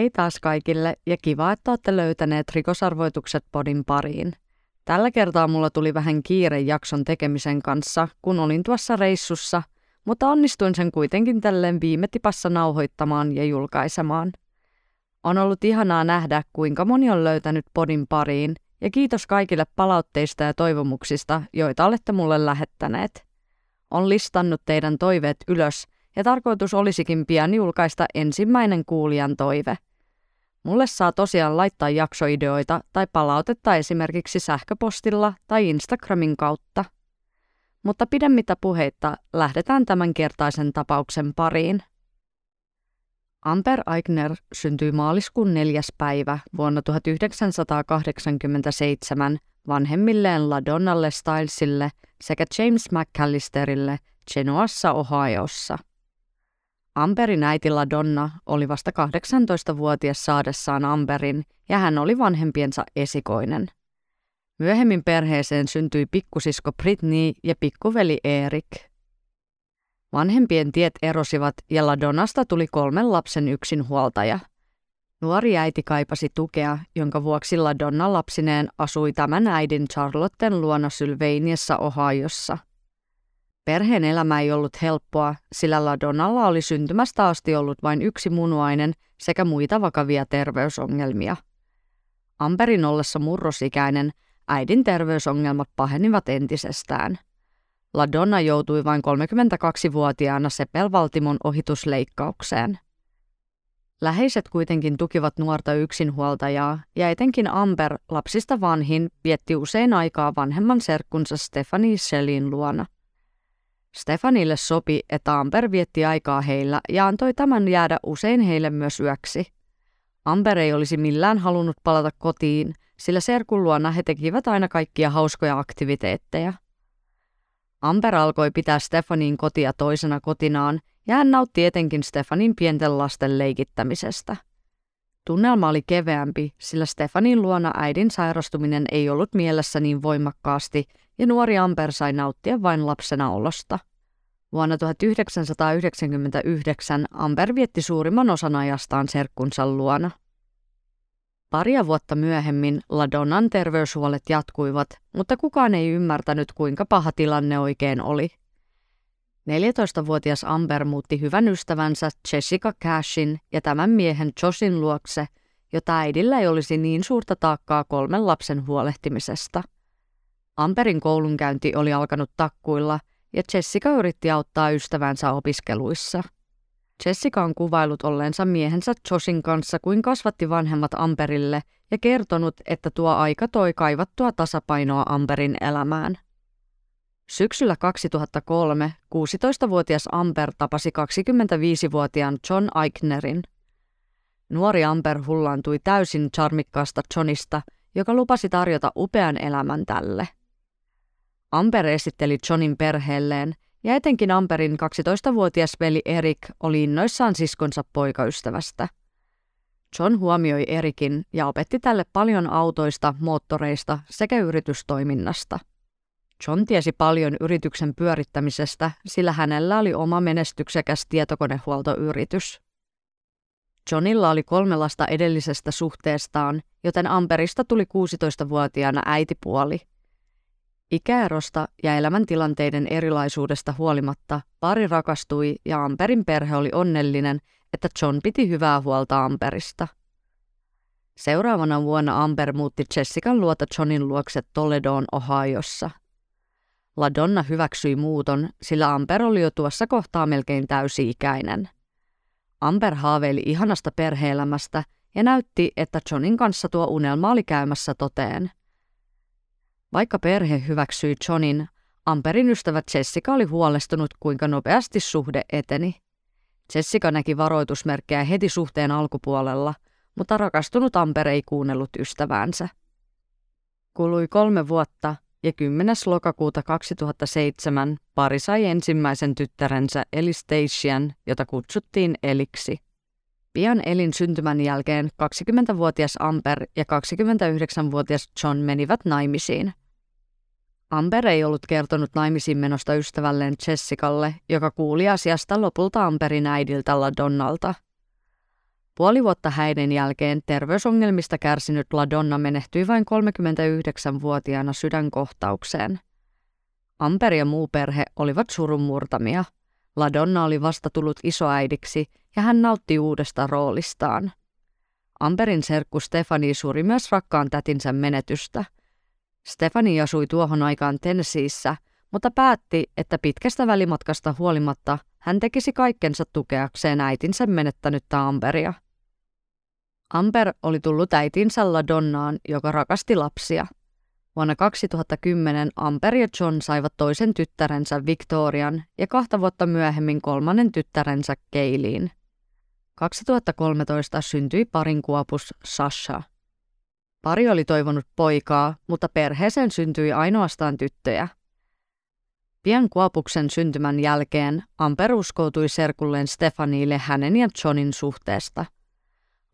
Hei taas kaikille ja kiva, että olette löytäneet rikosarvoitukset podin pariin. Tällä kertaa mulla tuli vähän kiire jakson tekemisen kanssa, kun olin tuossa reissussa, mutta onnistuin sen kuitenkin tälleen viime tipassa nauhoittamaan ja julkaisemaan. On ollut ihanaa nähdä, kuinka moni on löytänyt podin pariin, ja kiitos kaikille palautteista ja toivomuksista, joita olette mulle lähettäneet. On listannut teidän toiveet ylös, ja tarkoitus olisikin pian julkaista ensimmäinen kuulijan toive. Mulle saa tosiaan laittaa jaksoideoita tai palautetta esimerkiksi sähköpostilla tai Instagramin kautta. Mutta pidemmittä puheitta lähdetään tämän kertaisen tapauksen pariin. Amper Eichner syntyi maaliskuun neljäs päivä vuonna 1987 vanhemmilleen LaDonnalle Stylesille sekä James McAllisterille Genoassa, Ohiossa – Amberin äiti LaDonna oli vasta 18-vuotias saadessaan Amberin ja hän oli vanhempiensa esikoinen. Myöhemmin perheeseen syntyi pikkusisko Britney ja pikkuveli Erik. Vanhempien tiet erosivat ja LaDonnasta tuli kolmen lapsen yksinhuoltaja. Nuori äiti kaipasi tukea, jonka vuoksi LaDonna lapsineen asui tämän äidin Charlotten luona Sylvaniassa Ohiossa – Perheen elämä ei ollut helppoa, sillä Ladonnalla oli syntymästä asti ollut vain yksi munuainen sekä muita vakavia terveysongelmia. Amberin ollessa murrosikäinen äidin terveysongelmat pahenivat entisestään. Ladonna joutui vain 32-vuotiaana sepelvaltimon ohitusleikkaukseen. Läheiset kuitenkin tukivat nuorta yksinhuoltajaa ja etenkin Amber, lapsista vanhin, vietti usein aikaa vanhemman serkkunsa Stephanie Shellin luona – Stefanille sopi, että Amber vietti aikaa heillä ja antoi tämän jäädä usein heille myös yöksi. Amber ei olisi millään halunnut palata kotiin, sillä serkun luona he tekivät aina kaikkia hauskoja aktiviteetteja. Amber alkoi pitää Stefanin kotia toisena kotinaan ja hän nautti etenkin Stefanin pienten lasten leikittämisestä. Tunnelma oli keveämpi, sillä Stefanin luona äidin sairastuminen ei ollut mielessä niin voimakkaasti ja nuori Amber sai nauttia vain lapsena olosta. Vuonna 1999 Amber vietti suurimman osan ajastaan serkkunsa luona. Paria vuotta myöhemmin Ladonnan terveyshuolet jatkuivat, mutta kukaan ei ymmärtänyt kuinka paha tilanne oikein oli. 14-vuotias Amber muutti hyvän ystävänsä Jessica Cashin ja tämän miehen Joshin luokse, jota äidillä ei olisi niin suurta taakkaa kolmen lapsen huolehtimisesta – Amperin koulunkäynti oli alkanut takkuilla ja Jessica yritti auttaa ystävänsä opiskeluissa. Jessica on kuvailut olleensa miehensä Joshin kanssa kuin kasvatti vanhemmat Amperille ja kertonut, että tuo aika toi kaivattua tasapainoa Amperin elämään. Syksyllä 2003 16-vuotias Amber tapasi 25-vuotiaan John Eichnerin. Nuori Amber hullaantui täysin charmikkaasta Johnista, joka lupasi tarjota upean elämän tälle – Amber esitteli Johnin perheelleen, ja etenkin Amberin 12-vuotias veli Erik oli innoissaan siskonsa poikaystävästä. John huomioi Erikin ja opetti tälle paljon autoista, moottoreista sekä yritystoiminnasta. John tiesi paljon yrityksen pyörittämisestä, sillä hänellä oli oma menestyksekäs tietokonehuoltoyritys. Johnilla oli kolme lasta edellisestä suhteestaan, joten Amberista tuli 16-vuotiaana äitipuoli – Ikäerosta ja elämäntilanteiden erilaisuudesta huolimatta pari rakastui ja Amperin perhe oli onnellinen, että John piti hyvää huolta Amperista. Seuraavana vuonna Amber muutti Jessican luota Johnin luokse Toledoon Ohiossa. LaDonna hyväksyi muuton, sillä Amber oli jo tuossa kohtaa melkein täysi-ikäinen. Amber haaveili ihanasta perheelämästä ja näytti, että Johnin kanssa tuo unelma oli käymässä toteen – vaikka perhe hyväksyi Johnin, Amperin ystävä Jessica oli huolestunut, kuinka nopeasti suhde eteni. Jessica näki varoitusmerkkejä heti suhteen alkupuolella, mutta rakastunut Amper ei kuunnellut ystäväänsä. Kului kolme vuotta ja 10. lokakuuta 2007 pari sai ensimmäisen tyttärensä Eli Statian, jota kutsuttiin Eliksi. Pian Elin syntymän jälkeen 20-vuotias Amber ja 29-vuotias John menivät naimisiin. Amber ei ollut kertonut naimisiin menosta ystävälleen Jessicalle, joka kuuli asiasta lopulta Amberin äidiltä Ladonnalta. Puoli vuotta häiden jälkeen terveysongelmista kärsinyt Ladonna menehtyi vain 39-vuotiaana sydänkohtaukseen. Amper ja muu perhe olivat surunmurtamia. Ladonna oli vasta tullut isoäidiksi ja hän nautti uudesta roolistaan. Amperin serkku Stefani suri myös rakkaan tätinsä menetystä. Stefani asui tuohon aikaan Tennesseeissä, mutta päätti, että pitkästä välimatkasta huolimatta hän tekisi kaikkensa tukeakseen äitinsä menettänyttä Amperia. Amber oli tullut äitinsä Ladonnaan, joka rakasti lapsia. Vuonna 2010 Amber ja John saivat toisen tyttärensä Victorian ja kahta vuotta myöhemmin kolmannen tyttärensä Keiliin. 2013 syntyi parin kuopus Sasha. Pari oli toivonut poikaa, mutta perheeseen syntyi ainoastaan tyttöjä. Pian kuopuksen syntymän jälkeen Amper uskoutui serkulleen Stefaniille hänen ja Johnin suhteesta –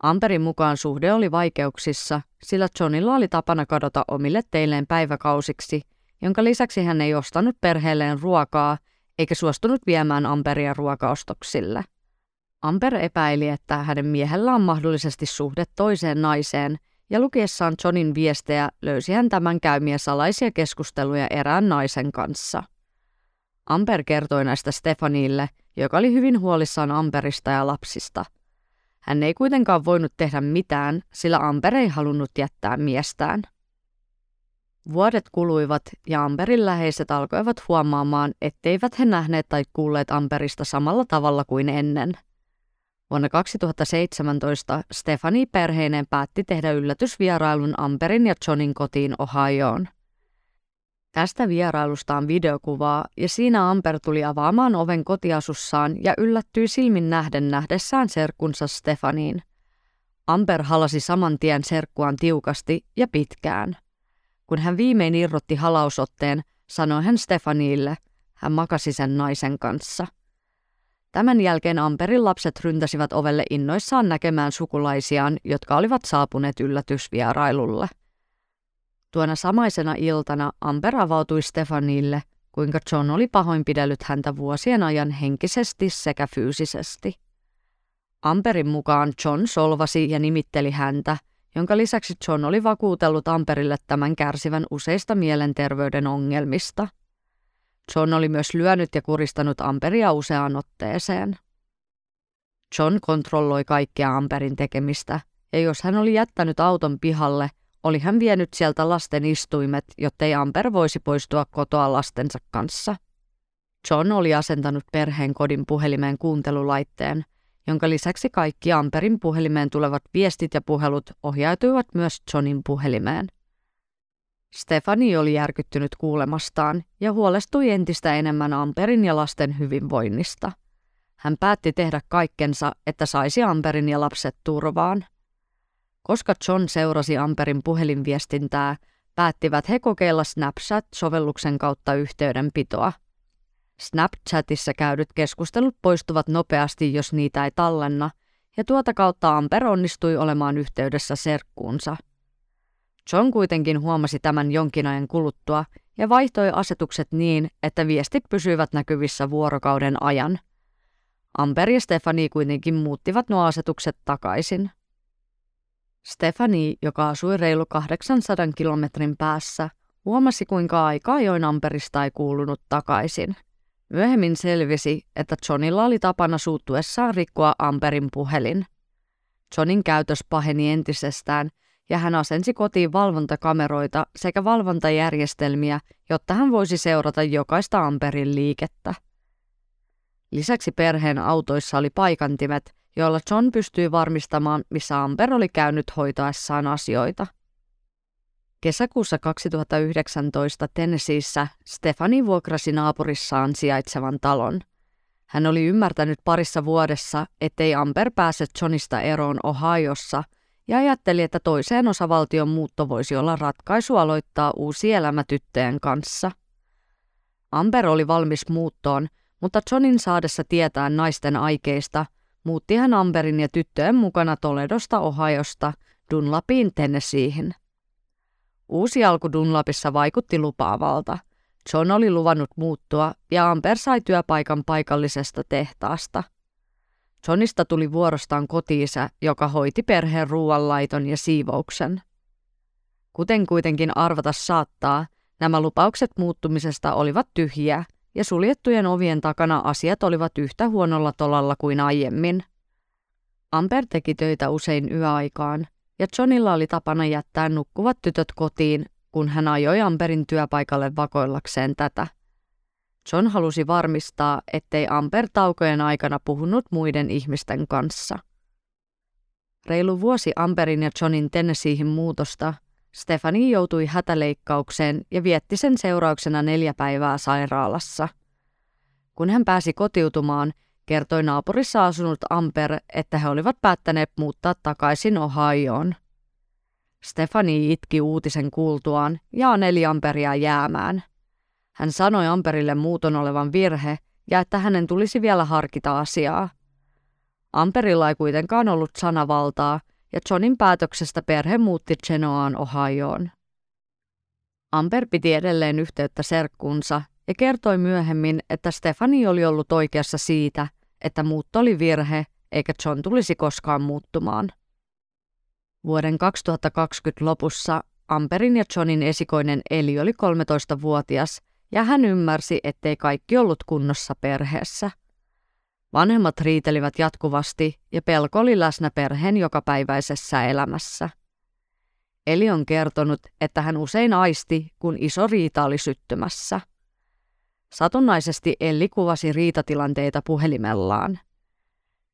Amperin mukaan suhde oli vaikeuksissa, sillä Johnilla oli tapana kadota omille teilleen päiväkausiksi, jonka lisäksi hän ei ostanut perheelleen ruokaa eikä suostunut viemään Amperia ruokaostoksille. Amper epäili, että hänen miehellä on mahdollisesti suhde toiseen naiseen, ja lukiessaan Johnin viestejä löysi hän tämän käymiä salaisia keskusteluja erään naisen kanssa. Amper kertoi näistä Stefanille, joka oli hyvin huolissaan Amperista ja lapsista – hän ei kuitenkaan voinut tehdä mitään, sillä Amber ei halunnut jättää miestään. Vuodet kuluivat ja Amberin läheiset alkoivat huomaamaan, etteivät he nähneet tai kuulleet Amberista samalla tavalla kuin ennen. Vuonna 2017 Stefani perheineen päätti tehdä yllätysvierailun Amberin ja Johnin kotiin Ohioon. Tästä vierailusta on videokuvaa ja siinä Amber tuli avaamaan oven kotiasussaan ja yllättyi silmin nähden nähdessään serkkunsa Stefaniin. Amber halasi saman tien serkkuaan tiukasti ja pitkään. Kun hän viimein irrotti halausotteen, sanoi hän Stefaniille, hän makasi sen naisen kanssa. Tämän jälkeen Amperin lapset ryntäsivät ovelle innoissaan näkemään sukulaisiaan, jotka olivat saapuneet yllätysvierailulle. Tuona samaisena iltana Amber avautui Stefanille, kuinka John oli pahoinpidellyt häntä vuosien ajan henkisesti sekä fyysisesti. Amperin mukaan John solvasi ja nimitteli häntä, jonka lisäksi John oli vakuutellut Amperille tämän kärsivän useista mielenterveyden ongelmista. John oli myös lyönyt ja kuristanut Amperia useaan otteeseen. John kontrolloi kaikkea Amperin tekemistä, ja jos hän oli jättänyt auton pihalle, oli hän vienyt sieltä lasten istuimet, jottei Amber voisi poistua kotoa lastensa kanssa. John oli asentanut perheen kodin puhelimeen kuuntelulaitteen, jonka lisäksi kaikki Amperin puhelimeen tulevat viestit ja puhelut ohjautuivat myös Johnin puhelimeen. Stefani oli järkyttynyt kuulemastaan ja huolestui entistä enemmän Amperin ja lasten hyvinvoinnista. Hän päätti tehdä kaikkensa, että saisi Amperin ja lapset turvaan – koska John seurasi Amperin puhelinviestintää, päättivät he kokeilla Snapchat-sovelluksen kautta yhteydenpitoa. Snapchatissa käydyt keskustelut poistuvat nopeasti, jos niitä ei tallenna, ja tuota kautta Amper onnistui olemaan yhteydessä serkkuunsa. John kuitenkin huomasi tämän jonkin ajan kuluttua ja vaihtoi asetukset niin, että viestit pysyivät näkyvissä vuorokauden ajan. Amber ja Stefani kuitenkin muuttivat nuo asetukset takaisin. Stefani, joka asui reilu 800 kilometrin päässä, huomasi kuinka aika ajoin Amperista ei kuulunut takaisin. Myöhemmin selvisi, että Johnilla oli tapana suuttuessaan rikkoa Amperin puhelin. Johnin käytös paheni entisestään ja hän asensi kotiin valvontakameroita sekä valvontajärjestelmiä, jotta hän voisi seurata jokaista Amperin liikettä. Lisäksi perheen autoissa oli paikantimet, joilla John pystyi varmistamaan, missä Amber oli käynyt hoitaessaan asioita. Kesäkuussa 2019 Tennesseeissä Stefani vuokrasi naapurissaan sijaitsevan talon. Hän oli ymmärtänyt parissa vuodessa, ettei Amber pääse Johnista eroon Ohiossa ja ajatteli, että toiseen osavaltion muutto voisi olla ratkaisu aloittaa uusi elämä tyttöjen kanssa. Amber oli valmis muuttoon, mutta Johnin saadessa tietää naisten aikeista – muutti hän Amberin ja tyttöjen mukana Toledosta Ohiosta Dunlapiin Tennesseeihin. Uusi alku Dunlapissa vaikutti lupaavalta. John oli luvannut muuttua ja Amber sai työpaikan paikallisesta tehtaasta. Johnista tuli vuorostaan kotiisä, joka hoiti perheen ruoanlaiton ja siivouksen. Kuten kuitenkin arvata saattaa, nämä lupaukset muuttumisesta olivat tyhjiä ja suljettujen ovien takana asiat olivat yhtä huonolla tolalla kuin aiemmin. Amber teki töitä usein yöaikaan, ja Johnilla oli tapana jättää nukkuvat tytöt kotiin, kun hän ajoi Amberin työpaikalle vakoillakseen tätä. John halusi varmistaa, ettei Amber taukojen aikana puhunut muiden ihmisten kanssa. Reilu vuosi Amberin ja Johnin Tennesseehin muutosta, Stefani joutui hätäleikkaukseen ja vietti sen seurauksena neljä päivää sairaalassa. Kun hän pääsi kotiutumaan, kertoi naapurissa asunut Amber, että he olivat päättäneet muuttaa takaisin Ohioon. Stefani itki uutisen kuultuaan ja aneli Amperia jäämään. Hän sanoi Amperille muuton olevan virhe ja että hänen tulisi vielä harkita asiaa. Amperilla ei kuitenkaan ollut sanavaltaa ja Johnin päätöksestä perhe muutti Genoaan Ohioon. Amber piti edelleen yhteyttä serkkunsa ja kertoi myöhemmin, että Stefani oli ollut oikeassa siitä, että muutto oli virhe eikä John tulisi koskaan muuttumaan. Vuoden 2020 lopussa Amperin ja Johnin esikoinen Eli oli 13-vuotias ja hän ymmärsi, ettei kaikki ollut kunnossa perheessä. Vanhemmat riitelivät jatkuvasti ja pelko oli läsnä perheen jokapäiväisessä elämässä. Eli on kertonut, että hän usein aisti, kun iso riita oli syttymässä. Satunnaisesti Elli kuvasi riitatilanteita puhelimellaan.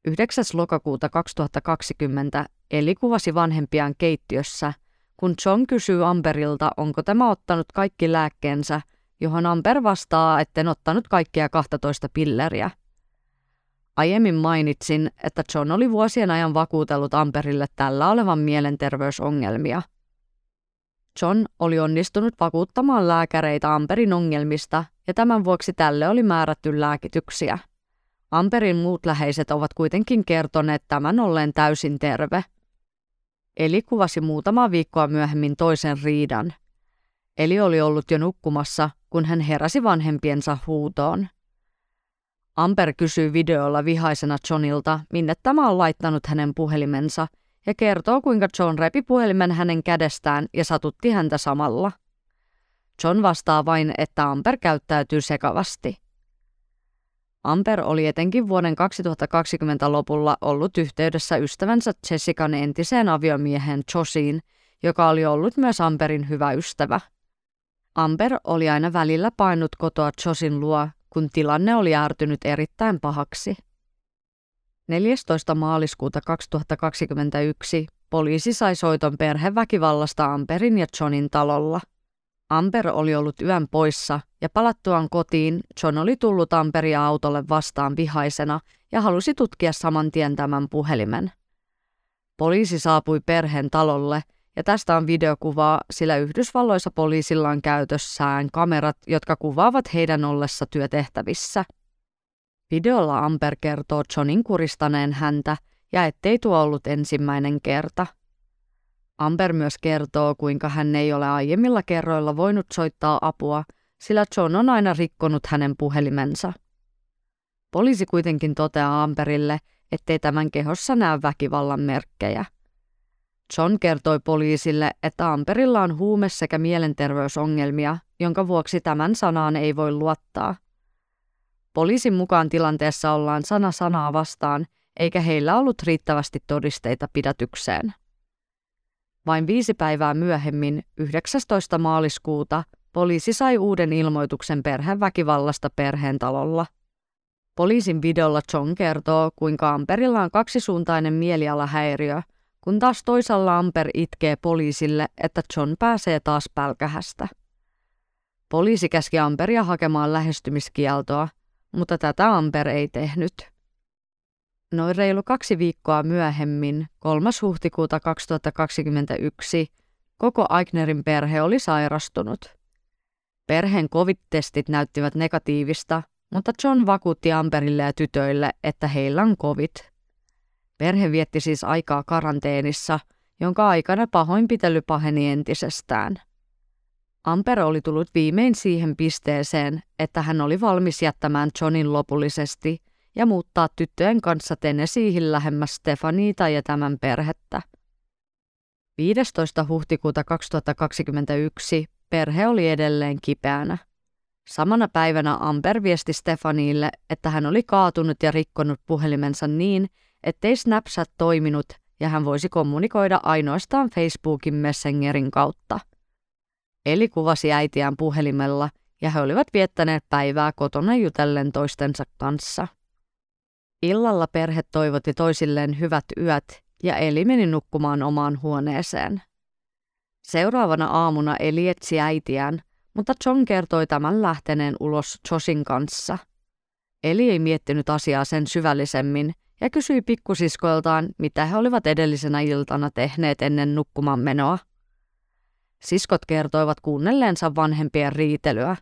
9. lokakuuta 2020 Elli kuvasi vanhempiaan keittiössä, kun John kysyy Amberilta, onko tämä ottanut kaikki lääkkeensä, johon Amber vastaa, etten ottanut kaikkia 12 pilleriä. Aiemmin mainitsin, että John oli vuosien ajan vakuutellut Amberille tällä olevan mielenterveysongelmia. John oli onnistunut vakuuttamaan lääkäreitä Amberin ongelmista ja tämän vuoksi tälle oli määrätty lääkityksiä. Amperin muut läheiset ovat kuitenkin kertoneet tämän olleen täysin terve. Eli kuvasi muutama viikkoa myöhemmin toisen riidan. Eli oli ollut jo nukkumassa, kun hän heräsi vanhempiensa huutoon. Amber kysyy videolla vihaisena Johnilta, minne tämä on laittanut hänen puhelimensa, ja kertoo, kuinka John repi puhelimen hänen kädestään ja satutti häntä samalla. John vastaa vain, että Amber käyttäytyy sekavasti. Amber oli etenkin vuoden 2020 lopulla ollut yhteydessä ystävänsä Jessican entiseen aviomiehen Josiin, joka oli ollut myös Amberin hyvä ystävä. Amber oli aina välillä painut kotoa Josin luo, kun tilanne oli ärtynyt erittäin pahaksi. 14. maaliskuuta 2021 poliisi sai soiton perheväkivallasta Amberin ja Johnin talolla – Amber oli ollut yön poissa ja palattuaan kotiin John oli tullut Amberia autolle vastaan vihaisena ja halusi tutkia saman tien tämän puhelimen. Poliisi saapui perheen talolle ja tästä on videokuvaa, sillä Yhdysvalloissa poliisilla on käytössään kamerat, jotka kuvaavat heidän ollessa työtehtävissä. Videolla Amber kertoo Johnin kuristaneen häntä ja ettei tuo ollut ensimmäinen kerta – Amber myös kertoo, kuinka hän ei ole aiemmilla kerroilla voinut soittaa apua, sillä John on aina rikkonut hänen puhelimensa. Poliisi kuitenkin toteaa Amberille, ettei tämän kehossa näy väkivallan merkkejä. John kertoi poliisille, että Amberilla on huume- sekä mielenterveysongelmia, jonka vuoksi tämän sanaan ei voi luottaa. Poliisin mukaan tilanteessa ollaan sana sanaa vastaan, eikä heillä ollut riittävästi todisteita pidätykseen. Vain viisi päivää myöhemmin, 19. maaliskuuta, poliisi sai uuden ilmoituksen perheväkivallasta perheen talolla. Poliisin videolla John kertoo, kuinka Amperilla on kaksisuuntainen mielialahäiriö, kun taas toisalla Amper itkee poliisille, että John pääsee taas pälkähästä. Poliisi käski Amperia hakemaan lähestymiskieltoa, mutta tätä Amper ei tehnyt. Noin reilu kaksi viikkoa myöhemmin, 3. huhtikuuta 2021, koko Aignerin perhe oli sairastunut. Perheen covid-testit näyttivät negatiivista, mutta John vakuutti Amberille ja tytöille, että heillä on covid. Perhe vietti siis aikaa karanteenissa, jonka aikana pahoinpitely paheni entisestään. Amber oli tullut viimein siihen pisteeseen, että hän oli valmis jättämään Johnin lopullisesti – ja muuttaa tyttöjen kanssa Tennesseeihin lähemmäs Stefaniita ja tämän perhettä. 15. huhtikuuta 2021 perhe oli edelleen kipeänä. Samana päivänä Amber viesti Stefaniille, että hän oli kaatunut ja rikkonut puhelimensa niin, ettei Snapchat toiminut ja hän voisi kommunikoida ainoastaan Facebookin Messengerin kautta. Eli kuvasi äitiään puhelimella ja he olivat viettäneet päivää kotona jutellen toistensa kanssa. Illalla perhe toivotti toisilleen hyvät yöt ja Eli meni nukkumaan omaan huoneeseen. Seuraavana aamuna Eli etsi äitiään, mutta John kertoi tämän lähteneen ulos Joshin kanssa. Eli ei miettinyt asiaa sen syvällisemmin ja kysyi pikkusiskoiltaan, mitä he olivat edellisenä iltana tehneet ennen nukkumaan menoa. Siskot kertoivat kuunnelleensa vanhempien riitelyä.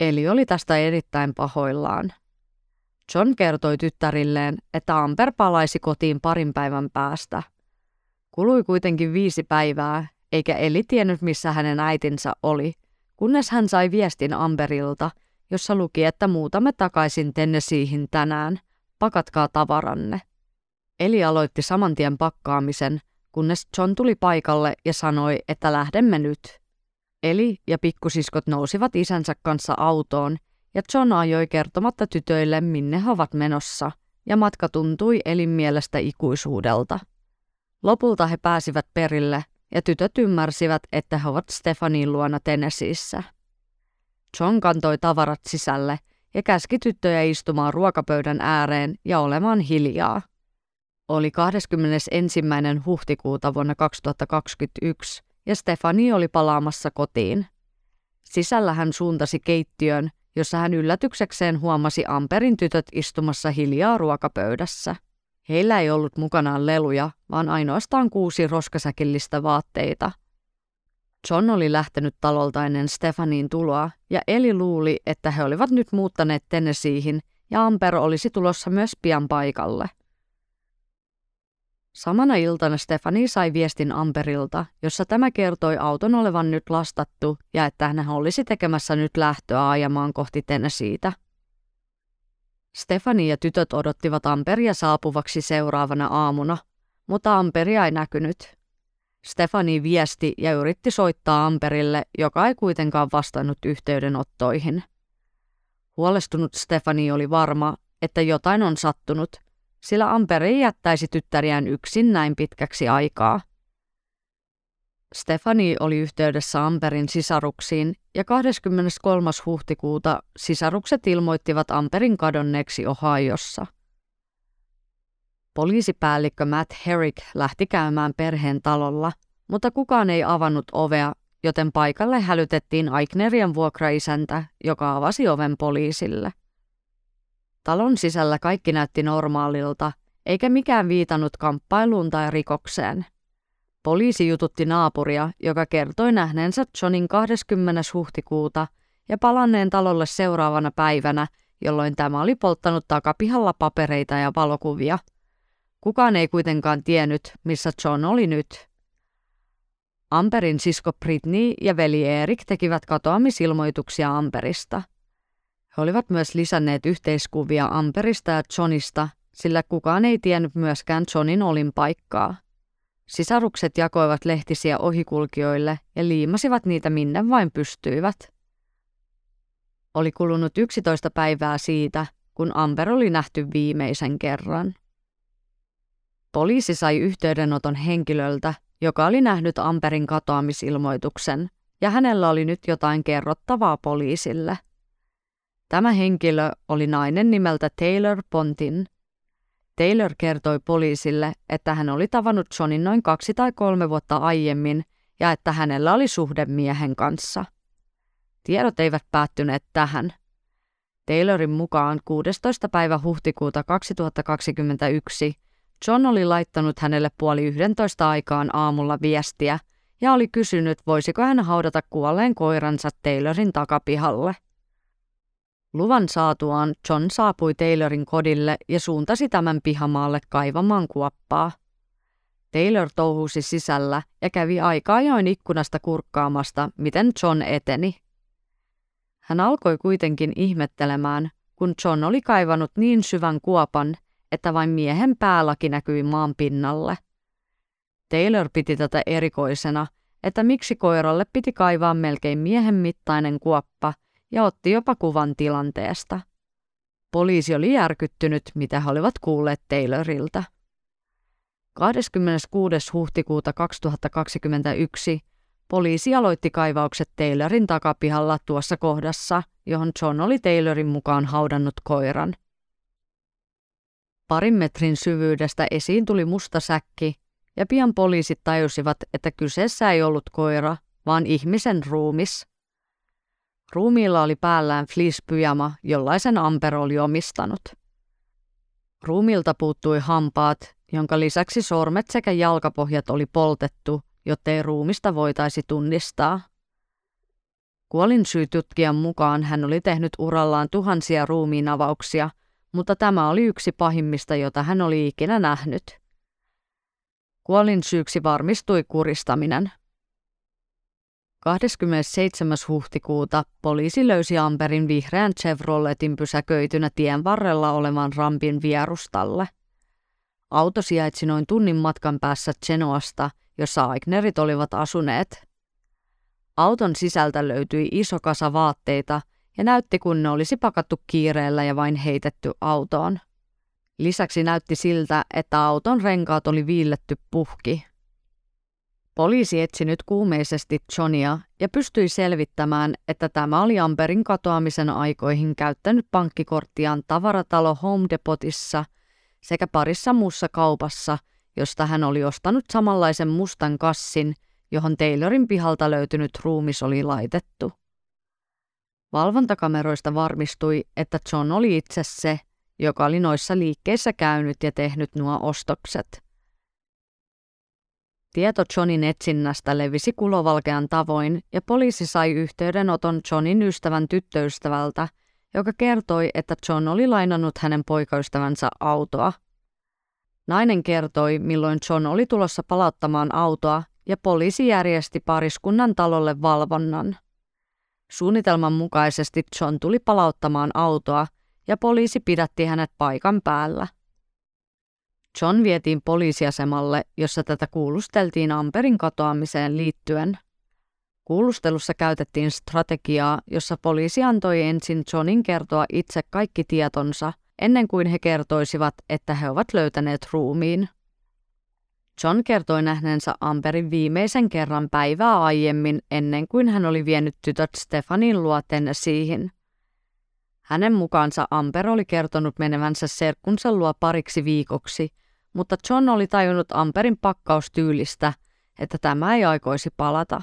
Eli oli tästä erittäin pahoillaan. John kertoi tyttärilleen, että Amber palaisi kotiin parin päivän päästä. Kului kuitenkin viisi päivää, eikä Eli tiennyt missä hänen äitinsä oli, kunnes hän sai viestin Amberilta, jossa luki, että muutamme takaisin Tennesseeihin tänään, pakatkaa tavaranne. Eli aloitti saman tien pakkaamisen, kunnes John tuli paikalle ja sanoi, että lähdemme nyt. Eli ja pikkusiskot nousivat isänsä kanssa autoon ja John ajoi kertomatta tytöille, minne he ovat menossa, ja matka tuntui elin mielestä ikuisuudelta. Lopulta he pääsivät perille, ja tytöt ymmärsivät, että he ovat Stefanin luona Tennesseeissä. John kantoi tavarat sisälle ja käski tyttöjä istumaan ruokapöydän ääreen ja olemaan hiljaa. Oli 21. huhtikuuta vuonna 2021 ja Stefani oli palaamassa kotiin. Sisällä hän suuntasi keittiön jossa hän yllätyksekseen huomasi Amperin tytöt istumassa hiljaa ruokapöydässä. Heillä ei ollut mukanaan leluja, vaan ainoastaan kuusi roskasäkillistä vaatteita. John oli lähtenyt talolta ennen Stefanin tuloa, ja Eli luuli, että he olivat nyt muuttaneet Tennesseeihin, ja Amper olisi tulossa myös pian paikalle – Samana iltana Stefani sai viestin Amperilta, jossa tämä kertoi auton olevan nyt lastattu ja että hän olisi tekemässä nyt lähtöä ajamaan kohti Tennesseeitä. Stefani ja tytöt odottivat Amperia saapuvaksi seuraavana aamuna, mutta Amperia ei näkynyt. Stefani viesti ja yritti soittaa Amperille, joka ei kuitenkaan vastannut yhteydenottoihin. Huolestunut Stefani oli varma, että jotain on sattunut sillä Amber ei jättäisi tyttäriään yksin näin pitkäksi aikaa. Stefani oli yhteydessä Amperin sisaruksiin ja 23. huhtikuuta sisarukset ilmoittivat Amperin kadonneeksi Ohiossa. Poliisipäällikkö Matt Herrick lähti käymään perheen talolla, mutta kukaan ei avannut ovea, joten paikalle hälytettiin Aiknerien vuokraisäntä, joka avasi oven poliisille. Talon sisällä kaikki näytti normaalilta, eikä mikään viitannut kamppailuun tai rikokseen. Poliisi jututti naapuria, joka kertoi nähneensä Johnin 20. huhtikuuta ja palanneen talolle seuraavana päivänä, jolloin tämä oli polttanut takapihalla papereita ja valokuvia. Kukaan ei kuitenkaan tiennyt, missä John oli nyt. Amperin sisko Britney ja veli Erik tekivät katoamisilmoituksia Amperista – he olivat myös lisänneet yhteiskuvia Amperista ja Johnista, sillä kukaan ei tiennyt myöskään Johnin olinpaikkaa. Sisarukset jakoivat lehtisiä ohikulkijoille ja liimasivat niitä minne vain pystyivät. Oli kulunut 11 päivää siitä, kun Amber oli nähty viimeisen kerran. Poliisi sai yhteydenoton henkilöltä, joka oli nähnyt Amperin katoamisilmoituksen, ja hänellä oli nyt jotain kerrottavaa poliisille – Tämä henkilö oli nainen nimeltä Taylor Pontin. Taylor kertoi poliisille, että hän oli tavannut Johnin noin kaksi tai kolme vuotta aiemmin ja että hänellä oli suhde miehen kanssa. Tiedot eivät päättyneet tähän. Taylorin mukaan 16. päivä huhtikuuta 2021 John oli laittanut hänelle puoli 11 aikaan aamulla viestiä ja oli kysynyt, voisiko hän haudata kuolleen koiransa Taylorin takapihalle. Luvan saatuaan John saapui Taylorin kodille ja suuntasi tämän pihamaalle kaivamaan kuoppaa. Taylor touhusi sisällä ja kävi aikaa join ikkunasta kurkkaamasta, miten John eteni. Hän alkoi kuitenkin ihmettelemään, kun John oli kaivannut niin syvän kuopan, että vain miehen päälaki näkyi maan pinnalle. Taylor piti tätä erikoisena, että miksi koiralle piti kaivaa melkein miehen mittainen kuoppa ja otti jopa kuvan tilanteesta. Poliisi oli järkyttynyt, mitä he olivat kuulleet Taylorilta. 26. huhtikuuta 2021 poliisi aloitti kaivaukset Taylorin takapihalla tuossa kohdassa, johon John oli Taylorin mukaan haudannut koiran. Parin metrin syvyydestä esiin tuli musta säkki, ja pian poliisit tajusivat, että kyseessä ei ollut koira, vaan ihmisen ruumis. Ruumiilla oli päällään fleece-pyjama, jollaisen Amber oli omistanut. Ruumilta puuttui hampaat, jonka lisäksi sormet sekä jalkapohjat oli poltettu, jottei ruumista voitaisi tunnistaa. Kuolin syytutkijan mukaan hän oli tehnyt urallaan tuhansia ruumiinavauksia, mutta tämä oli yksi pahimmista, jota hän oli ikinä nähnyt. Kuolin syyksi varmistui kuristaminen. 27. huhtikuuta poliisi löysi Amberin vihreän Chevroletin pysäköitynä tien varrella olevan rampin vierustalle. Auto sijaitsi noin tunnin matkan päässä Genoasta, jossa Aignerit olivat asuneet. Auton sisältä löytyi iso kasa vaatteita ja näytti kun ne olisi pakattu kiireellä ja vain heitetty autoon. Lisäksi näytti siltä, että auton renkaat oli viilletty puhki. Poliisi etsi nyt kuumeisesti Johnia ja pystyi selvittämään, että tämä oli Amberin katoamisen aikoihin käyttänyt pankkikorttiaan tavaratalo Home Depotissa sekä parissa muussa kaupassa, josta hän oli ostanut samanlaisen mustan kassin, johon Taylorin pihalta löytynyt ruumis oli laitettu. Valvontakameroista varmistui, että John oli itse se, joka oli noissa liikkeissä käynyt ja tehnyt nuo ostokset. Tieto Johnin etsinnästä levisi kulovalkean tavoin ja poliisi sai yhteydenoton Johnin ystävän tyttöystävältä, joka kertoi, että John oli lainannut hänen poikaystävänsä autoa. Nainen kertoi, milloin John oli tulossa palauttamaan autoa ja poliisi järjesti pariskunnan talolle valvonnan. Suunnitelman mukaisesti John tuli palauttamaan autoa ja poliisi pidätti hänet paikan päällä. John vietiin poliisiasemalle, jossa tätä kuulusteltiin Amperin katoamiseen liittyen. Kuulustelussa käytettiin strategiaa, jossa poliisi antoi ensin Johnin kertoa itse kaikki tietonsa, ennen kuin he kertoisivat, että he ovat löytäneet ruumiin. John kertoi nähneensä Amberin viimeisen kerran päivää aiemmin ennen kuin hän oli vienyt tytöt Stefanin luo siihen. Hänen mukaansa Amber oli kertonut menevänsä serkkunsa luo pariksi viikoksi, mutta John oli tajunnut Amperin pakkaustyylistä, että tämä ei aikoisi palata.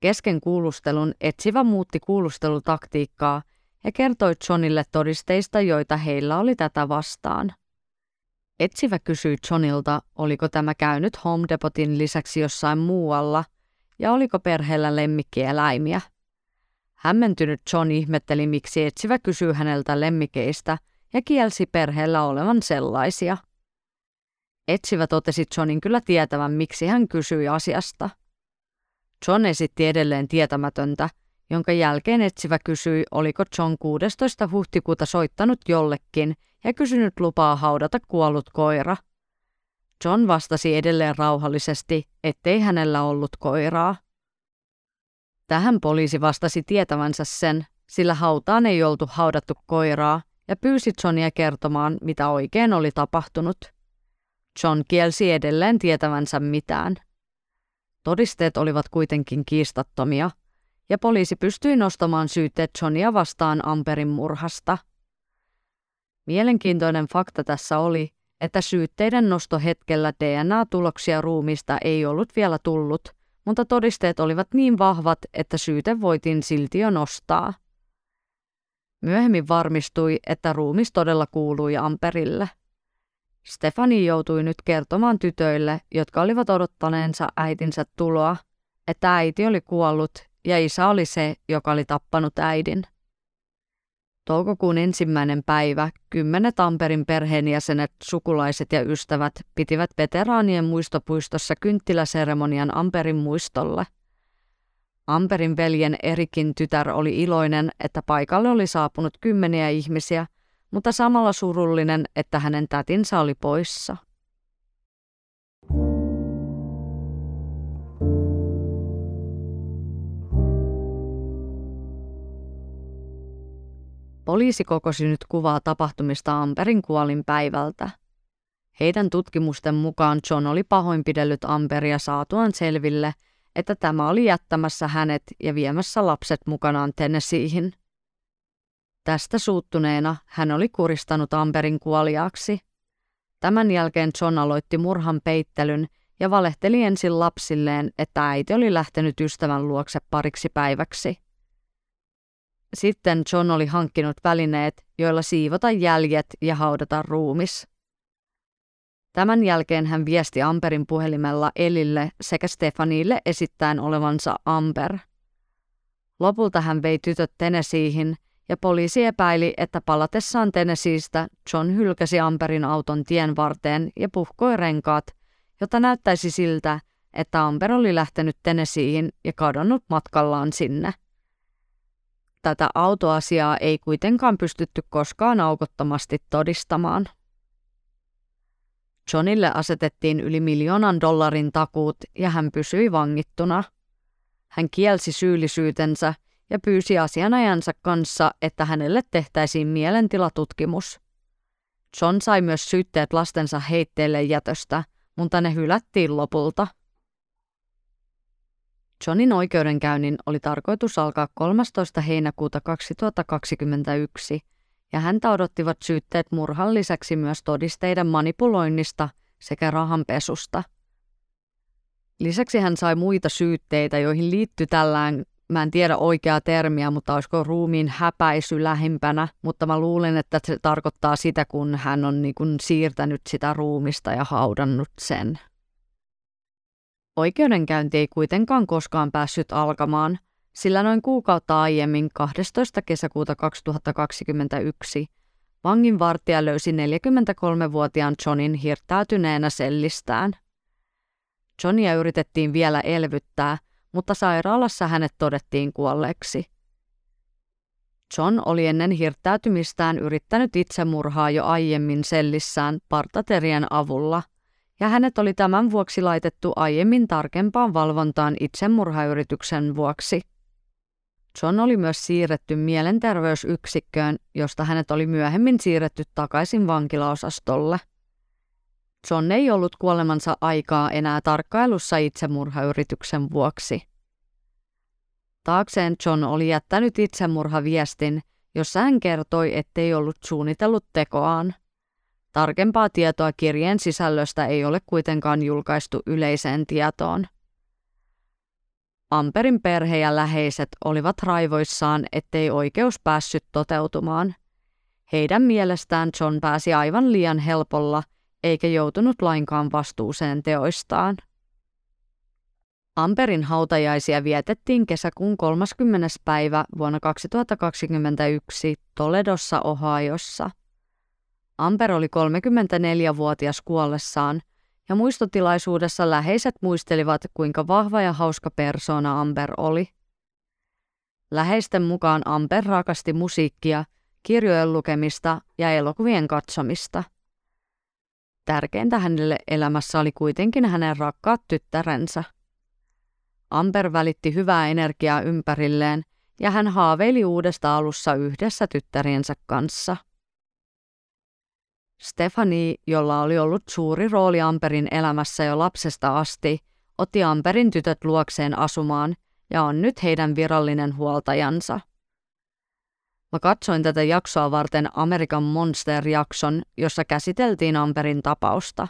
Kesken kuulustelun etsivä muutti kuulustelutaktiikkaa ja kertoi Johnille todisteista, joita heillä oli tätä vastaan. Etsivä kysyi Johnilta, oliko tämä käynyt Home Depotin lisäksi jossain muualla ja oliko perheellä lemmikkieläimiä. Hämmentynyt John ihmetteli, miksi etsivä kysyy häneltä lemmikeistä ja kielsi perheellä olevan sellaisia. Etsivä totesi Johnin kyllä tietävän, miksi hän kysyi asiasta. John esitti edelleen tietämätöntä, jonka jälkeen etsivä kysyi, oliko John 16. huhtikuuta soittanut jollekin ja kysynyt lupaa haudata kuollut koira. John vastasi edelleen rauhallisesti, ettei hänellä ollut koiraa. Tähän poliisi vastasi tietävänsä sen, sillä hautaan ei oltu haudattu koiraa ja pyysi Johnia kertomaan, mitä oikein oli tapahtunut. John kielsi edelleen tietävänsä mitään. Todisteet olivat kuitenkin kiistattomia, ja poliisi pystyi nostamaan syytteet Johnia vastaan Amperin murhasta. Mielenkiintoinen fakta tässä oli, että syytteiden nostohetkellä DNA-tuloksia ruumista ei ollut vielä tullut – mutta todisteet olivat niin vahvat, että syyte voitiin silti jo nostaa. Myöhemmin varmistui, että ruumis todella kuului Amperille. Stefani joutui nyt kertomaan tytöille, jotka olivat odottaneensa äitinsä tuloa, että äiti oli kuollut ja isä oli se, joka oli tappanut äidin. Toukokuun ensimmäinen päivä kymmenet Tamperin perheenjäsenet, sukulaiset ja ystävät pitivät veteraanien muistopuistossa kynttiläseremonian Amperin muistolle. Amperin veljen Erikin tytär oli iloinen, että paikalle oli saapunut kymmeniä ihmisiä, mutta samalla surullinen, että hänen tätinsä oli poissa. Poliisi kokosi nyt kuvaa tapahtumista Amperin kuolin päivältä. Heidän tutkimusten mukaan John oli pahoinpidellyt Amperia saatuaan selville, että tämä oli jättämässä hänet ja viemässä lapset mukanaan Tennesseeihin. Tästä suuttuneena hän oli kuristanut Amperin kuoliaaksi. Tämän jälkeen John aloitti murhan peittelyn ja valehteli ensin lapsilleen, että äiti oli lähtenyt ystävän luokse pariksi päiväksi. Sitten John oli hankkinut välineet, joilla siivota jäljet ja haudata ruumis. Tämän jälkeen hän viesti Amperin puhelimella Elille sekä Stefaniille esittäen olevansa Amber. Lopulta hän vei tytöt Tennesseeihin ja poliisi epäili, että palatessaan Tennesseeistä John hylkäsi Amperin auton tien varteen ja puhkoi renkaat, jotta näyttäisi siltä, että Amber oli lähtenyt Tennesseeihin ja kadonnut matkallaan sinne. Tätä autoasiaa ei kuitenkaan pystytty koskaan aukottomasti todistamaan. Johnille asetettiin yli miljoonan dollarin takuut ja hän pysyi vangittuna. Hän kielsi syyllisyytensä ja pyysi asianajansa kanssa, että hänelle tehtäisiin mielentilatutkimus. John sai myös syytteet lastensa heitteelle jätöstä, mutta ne hylättiin lopulta. Johnin oikeudenkäynnin oli tarkoitus alkaa 13. heinäkuuta 2021, ja häntä odottivat syytteet murhan lisäksi myös todisteiden manipuloinnista sekä rahanpesusta. Lisäksi hän sai muita syytteitä, joihin liittyi tällään, mä en tiedä oikeaa termiä, mutta olisiko ruumiin häpäisy lähimpänä, mutta mä luulen, että se tarkoittaa sitä, kun hän on niin kuin siirtänyt sitä ruumista ja haudannut sen. Oikeudenkäynti ei kuitenkaan koskaan päässyt alkamaan, sillä noin kuukautta aiemmin 12. kesäkuuta 2021 vanginvartija löysi 43-vuotiaan Johnin hirttäytyneenä sellistään. Johnia yritettiin vielä elvyttää, mutta sairaalassa hänet todettiin kuolleeksi. John oli ennen hirttäytymistään yrittänyt itsemurhaa jo aiemmin sellissään partaterien avulla – ja hänet oli tämän vuoksi laitettu aiemmin tarkempaan valvontaan itsemurhayrityksen vuoksi. John oli myös siirretty mielenterveysyksikköön, josta hänet oli myöhemmin siirretty takaisin vankilaosastolle. John ei ollut kuolemansa aikaa enää tarkkailussa itsemurhayrityksen vuoksi. Taakseen John oli jättänyt itsemurhaviestin, jossa hän kertoi, ettei ollut suunnitellut tekoaan. Tarkempaa tietoa kirjeen sisällöstä ei ole kuitenkaan julkaistu yleiseen tietoon. Amperin perhe ja läheiset olivat raivoissaan, ettei oikeus päässyt toteutumaan. Heidän mielestään John pääsi aivan liian helpolla, eikä joutunut lainkaan vastuuseen teoistaan. Amperin hautajaisia vietettiin kesäkuun 30. päivä vuonna 2021 Toledossa, Ohiossa. Amber oli 34-vuotias kuollessaan, ja muistotilaisuudessa läheiset muistelivat, kuinka vahva ja hauska persona Amber oli. Läheisten mukaan Amber rakasti musiikkia, kirjojen lukemista ja elokuvien katsomista. Tärkeintä hänelle elämässä oli kuitenkin hänen rakkaat tyttärensä. Amber välitti hyvää energiaa ympärilleen ja hän haaveili uudesta alussa yhdessä tyttäriensä kanssa. Stefani, jolla oli ollut suuri rooli Amperin elämässä jo lapsesta asti, otti Amperin tytöt luokseen asumaan ja on nyt heidän virallinen huoltajansa. Mä katsoin tätä jaksoa varten American Monster-jakson, jossa käsiteltiin Amperin tapausta.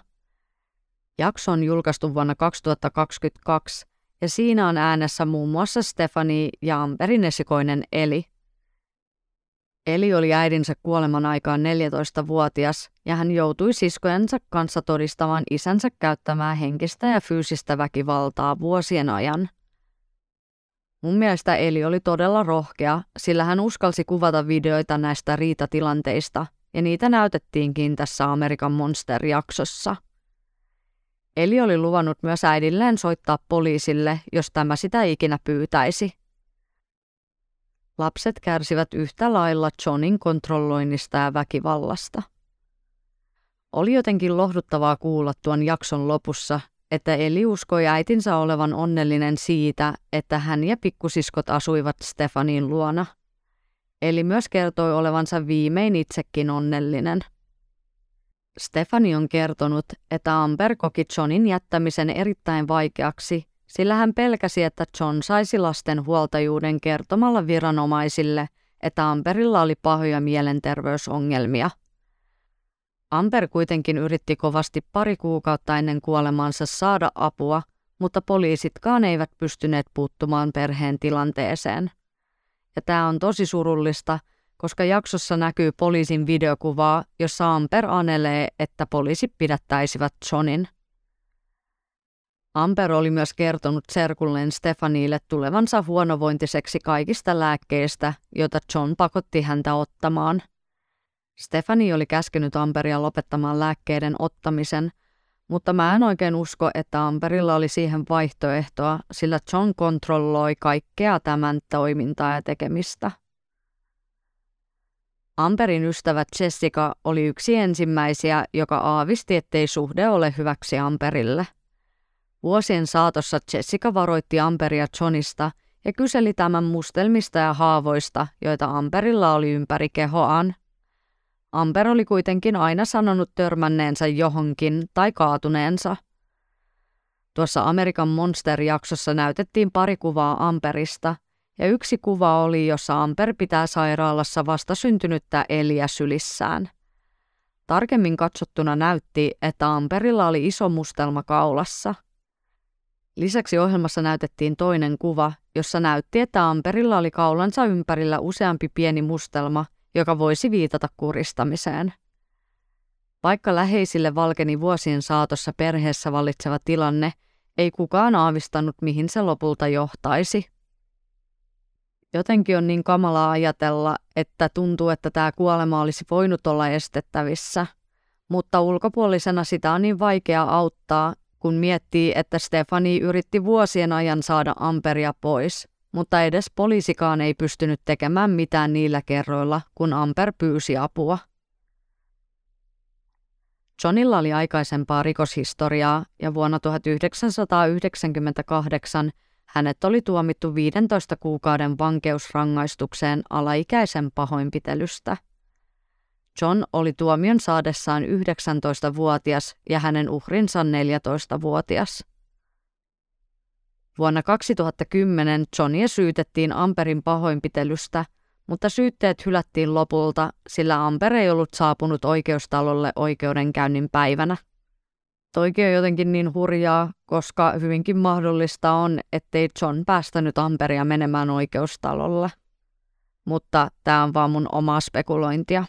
Jakso on julkaistu vuonna 2022 ja siinä on äänessä muun muassa Stefani ja Amperin esikoinen Eli – Eli oli äidinsä kuoleman aikaan 14-vuotias ja hän joutui siskojensa kanssa todistamaan isänsä käyttämää henkistä ja fyysistä väkivaltaa vuosien ajan. Mun mielestä Eli oli todella rohkea, sillä hän uskalsi kuvata videoita näistä riitatilanteista, ja niitä näytettiinkin tässä Amerikan Monster-jaksossa. Eli oli luvannut myös äidilleen soittaa poliisille, jos tämä sitä ikinä pyytäisi. Lapset kärsivät yhtä lailla Johnin kontrolloinnista ja väkivallasta. Oli jotenkin lohduttavaa kuulla tuon jakson lopussa, että Eli uskoi äitinsä olevan onnellinen siitä, että hän ja pikkusiskot asuivat Stefanin luona. Eli myös kertoi olevansa viimein itsekin onnellinen. Stefani on kertonut, että Amber koki Johnin jättämisen erittäin vaikeaksi, sillä hän pelkäsi, että John saisi lasten huoltajuuden kertomalla viranomaisille, että Amberilla oli pahoja mielenterveysongelmia – Amber kuitenkin yritti kovasti pari kuukautta ennen kuolemansa saada apua, mutta poliisitkaan eivät pystyneet puuttumaan perheen tilanteeseen. Ja tämä on tosi surullista, koska jaksossa näkyy poliisin videokuvaa, jossa Amber anelee, että poliisit pidättäisivät Johnin. Amber oli myös kertonut serkulleen Stefanille tulevansa huonovointiseksi kaikista lääkkeistä, joita John pakotti häntä ottamaan – Stefani oli käskenyt Amberia lopettamaan lääkkeiden ottamisen, mutta mä en oikein usko, että Amberilla oli siihen vaihtoehtoa, sillä John kontrolloi kaikkea tämän toimintaa ja tekemistä. Amberin ystävä Jessica oli yksi ensimmäisiä, joka aavisti, ettei suhde ole hyväksi Amberille. Vuosien saatossa Jessica varoitti Amberia Johnista ja kyseli tämän mustelmista ja haavoista, joita Amberilla oli ympäri kehoaan – Amber oli kuitenkin aina sanonut törmänneensä johonkin tai kaatuneensa. Tuossa Amerikan Monster-jaksossa näytettiin pari kuvaa Amperista, ja yksi kuva oli, jossa Amber pitää sairaalassa vasta syntynyttä Eliä sylissään. Tarkemmin katsottuna näytti, että Amberilla oli iso mustelma kaulassa. Lisäksi ohjelmassa näytettiin toinen kuva, jossa näytti, että Amberilla oli kaulansa ympärillä useampi pieni mustelma – joka voisi viitata kuristamiseen. Vaikka läheisille valkeni vuosien saatossa perheessä vallitseva tilanne, ei kukaan aavistanut, mihin se lopulta johtaisi. Jotenkin on niin kamalaa ajatella, että tuntuu, että tämä kuolema olisi voinut olla estettävissä, mutta ulkopuolisena sitä on niin vaikea auttaa, kun miettii, että Stefani yritti vuosien ajan saada Amperia pois – mutta edes poliisikaan ei pystynyt tekemään mitään niillä kerroilla, kun Amper pyysi apua. Johnilla oli aikaisempaa rikoshistoriaa ja vuonna 1998 hänet oli tuomittu 15 kuukauden vankeusrangaistukseen alaikäisen pahoinpitelystä. John oli tuomion saadessaan 19-vuotias ja hänen uhrinsa 14-vuotias. Vuonna 2010 Johnia syytettiin Amperin pahoinpitelystä, mutta syytteet hylättiin lopulta, sillä Amper ei ollut saapunut oikeustalolle oikeudenkäynnin päivänä. Toikin on jotenkin niin hurjaa, koska hyvinkin mahdollista on, ettei John päästänyt Amperia menemään oikeustalolle. Mutta tämä on vaan mun omaa spekulointia.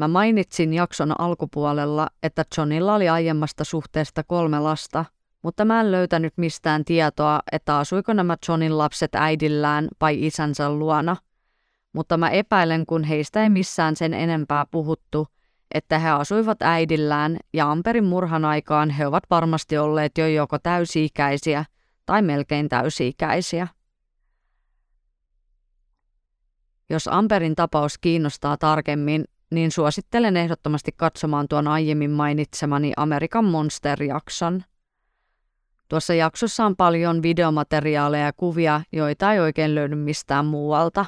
Mä mainitsin jakson alkupuolella, että Johnilla oli aiemmasta suhteesta kolme lasta – mutta mä en löytänyt mistään tietoa, että asuiko nämä Johnin lapset äidillään vai isänsä luona. Mutta mä epäilen, kun heistä ei missään sen enempää puhuttu, että he asuivat äidillään ja Amperin murhan aikaan he ovat varmasti olleet jo joko täysi-ikäisiä tai melkein täysi-ikäisiä. Jos Amperin tapaus kiinnostaa tarkemmin, niin suosittelen ehdottomasti katsomaan tuon aiemmin mainitsemani Amerikan Monster-jakson. Tuossa jaksossa on paljon videomateriaaleja ja kuvia, joita ei oikein löydy mistään muualta.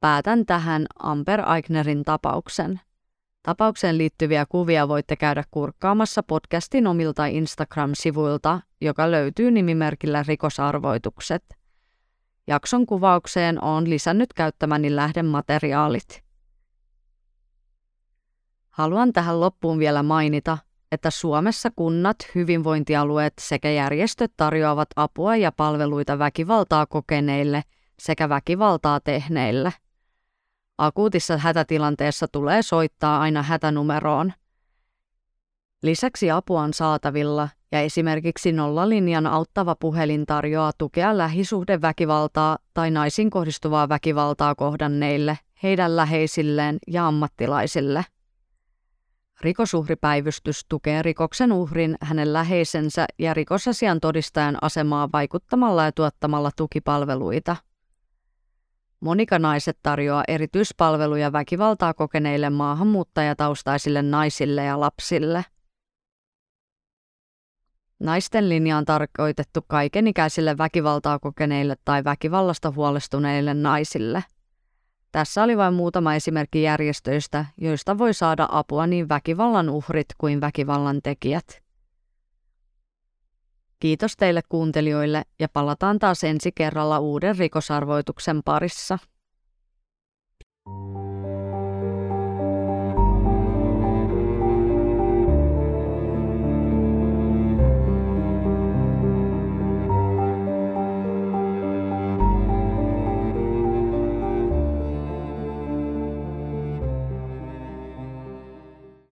Päätän tähän Amber Eichnerin tapauksen. Tapaukseen liittyviä kuvia voitte käydä kurkkaamassa podcastin omilta Instagram-sivuilta, joka löytyy nimimerkillä rikosarvoitukset. Jakson kuvaukseen on lisännyt käyttämäni lähdemateriaalit. Haluan tähän loppuun vielä mainita, että Suomessa kunnat, hyvinvointialueet sekä järjestöt tarjoavat apua ja palveluita väkivaltaa kokeneille sekä väkivaltaa tehneille. Akuutissa hätätilanteessa tulee soittaa aina hätänumeroon. Lisäksi apua on saatavilla ja esimerkiksi nollalinjan auttava puhelin tarjoaa tukea lähisuhdeväkivaltaa tai naisiin kohdistuvaa väkivaltaa kohdanneille, heidän läheisilleen ja ammattilaisille – Rikosuhripäivystys tukee rikoksen uhrin, hänen läheisensä ja rikosasian todistajan asemaa vaikuttamalla ja tuottamalla tukipalveluita. Monika Naiset tarjoaa erityispalveluja väkivaltaa kokeneille maahanmuuttajataustaisille naisille ja lapsille. Naisten linja on tarkoitettu kaikenikäisille väkivaltaa kokeneille tai väkivallasta huolestuneille naisille – tässä oli vain muutama esimerkki järjestöistä, joista voi saada apua niin väkivallan uhrit kuin väkivallan tekijät. Kiitos teille kuuntelijoille ja palataan taas ensi kerralla uuden rikosarvoituksen parissa.